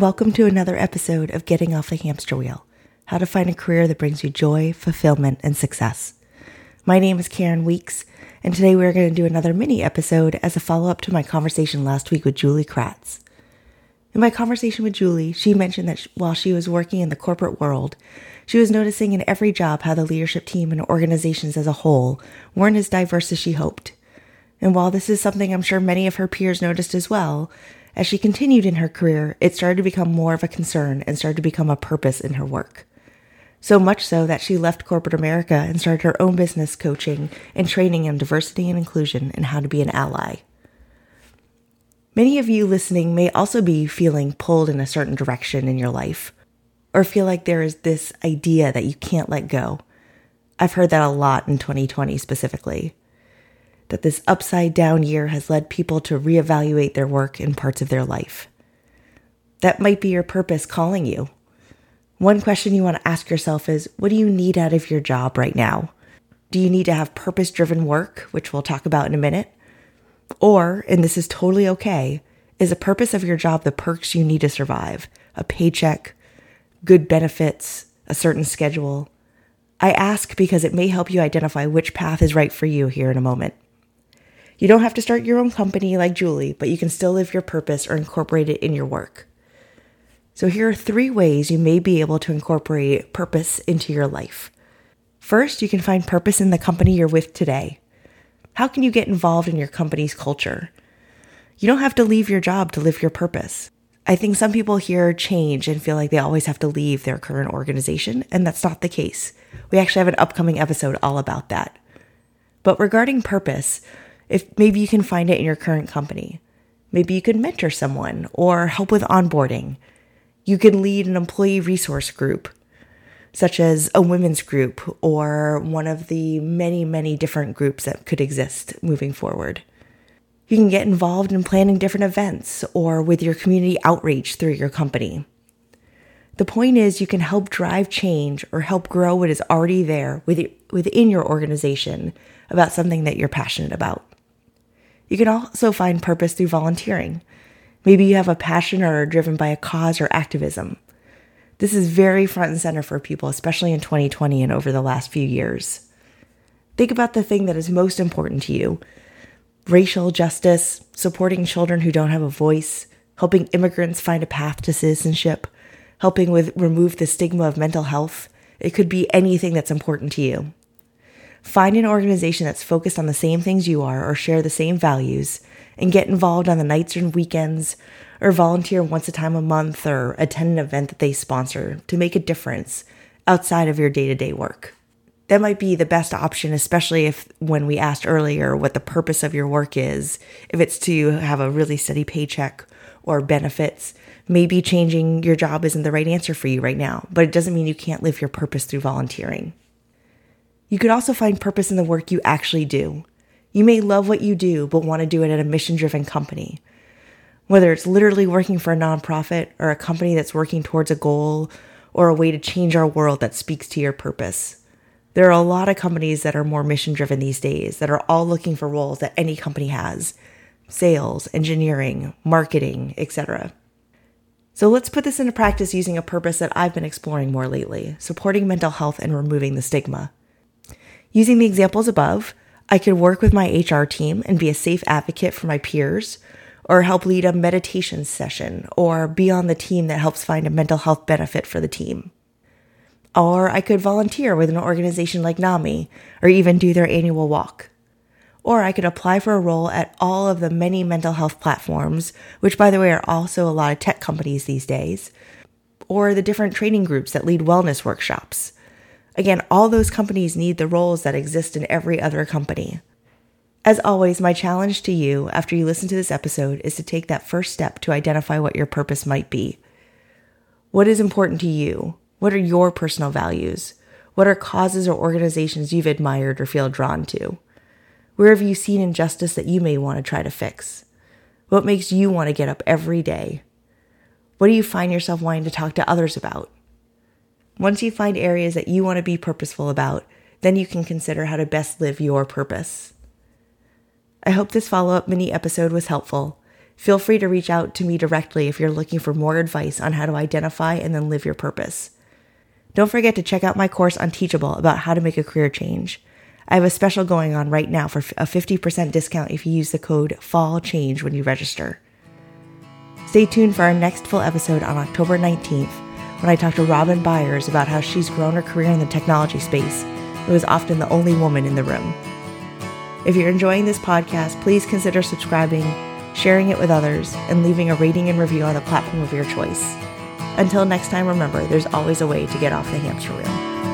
welcome to another episode of Getting Off the Hamster Wheel How to Find a Career That Brings You Joy, Fulfillment, and Success. My name is Karen Weeks, and today we're going to do another mini episode as a follow up to my conversation last week with Julie Kratz. In my conversation with Julie, she mentioned that while she was working in the corporate world, she was noticing in every job how the leadership team and organizations as a whole weren't as diverse as she hoped. And while this is something I'm sure many of her peers noticed as well, as she continued in her career, it started to become more of a concern and started to become a purpose in her work. So much so that she left corporate America and started her own business coaching and training on diversity and inclusion and how to be an ally. Many of you listening may also be feeling pulled in a certain direction in your life, or feel like there is this idea that you can't let go. I've heard that a lot in 2020 specifically that this upside down year has led people to reevaluate their work in parts of their life. That might be your purpose calling you. One question you want to ask yourself is what do you need out of your job right now? Do you need to have purpose driven work, which we'll talk about in a minute? Or, and this is totally okay, is the purpose of your job the perks you need to survive? A paycheck, good benefits, a certain schedule? I ask because it may help you identify which path is right for you here in a moment. You don't have to start your own company like Julie, but you can still live your purpose or incorporate it in your work. So, here are three ways you may be able to incorporate purpose into your life. First, you can find purpose in the company you're with today. How can you get involved in your company's culture? You don't have to leave your job to live your purpose. I think some people hear change and feel like they always have to leave their current organization, and that's not the case. We actually have an upcoming episode all about that. But regarding purpose, if maybe you can find it in your current company. Maybe you could mentor someone or help with onboarding. You can lead an employee resource group, such as a women's group or one of the many, many different groups that could exist moving forward. You can get involved in planning different events or with your community outreach through your company. The point is, you can help drive change or help grow what is already there within your organization about something that you're passionate about. You can also find purpose through volunteering. Maybe you have a passion or are driven by a cause or activism. This is very front and center for people, especially in 2020 and over the last few years. Think about the thing that is most important to you racial justice, supporting children who don't have a voice, helping immigrants find a path to citizenship, helping with remove the stigma of mental health. It could be anything that's important to you. Find an organization that's focused on the same things you are or share the same values and get involved on the nights and weekends or volunteer once a time a month or attend an event that they sponsor to make a difference outside of your day to day work. That might be the best option, especially if when we asked earlier what the purpose of your work is, if it's to have a really steady paycheck or benefits, maybe changing your job isn't the right answer for you right now, but it doesn't mean you can't live your purpose through volunteering. You could also find purpose in the work you actually do. You may love what you do, but want to do it at a mission driven company. Whether it's literally working for a nonprofit or a company that's working towards a goal or a way to change our world that speaks to your purpose. There are a lot of companies that are more mission driven these days that are all looking for roles that any company has sales, engineering, marketing, etc. So let's put this into practice using a purpose that I've been exploring more lately supporting mental health and removing the stigma. Using the examples above, I could work with my HR team and be a safe advocate for my peers, or help lead a meditation session, or be on the team that helps find a mental health benefit for the team. Or I could volunteer with an organization like NAMI, or even do their annual walk. Or I could apply for a role at all of the many mental health platforms, which, by the way, are also a lot of tech companies these days, or the different training groups that lead wellness workshops Again, all those companies need the roles that exist in every other company. As always, my challenge to you after you listen to this episode is to take that first step to identify what your purpose might be. What is important to you? What are your personal values? What are causes or organizations you've admired or feel drawn to? Where have you seen injustice that you may want to try to fix? What makes you want to get up every day? What do you find yourself wanting to talk to others about? Once you find areas that you want to be purposeful about, then you can consider how to best live your purpose. I hope this follow up mini episode was helpful. Feel free to reach out to me directly if you're looking for more advice on how to identify and then live your purpose. Don't forget to check out my course on Teachable about how to make a career change. I have a special going on right now for a 50% discount if you use the code FALLCHANGE when you register. Stay tuned for our next full episode on October 19th when I talk to Robin Byers about how she's grown her career in the technology space and was often the only woman in the room. If you're enjoying this podcast, please consider subscribing, sharing it with others, and leaving a rating and review on the platform of your choice. Until next time, remember there's always a way to get off the hamster wheel.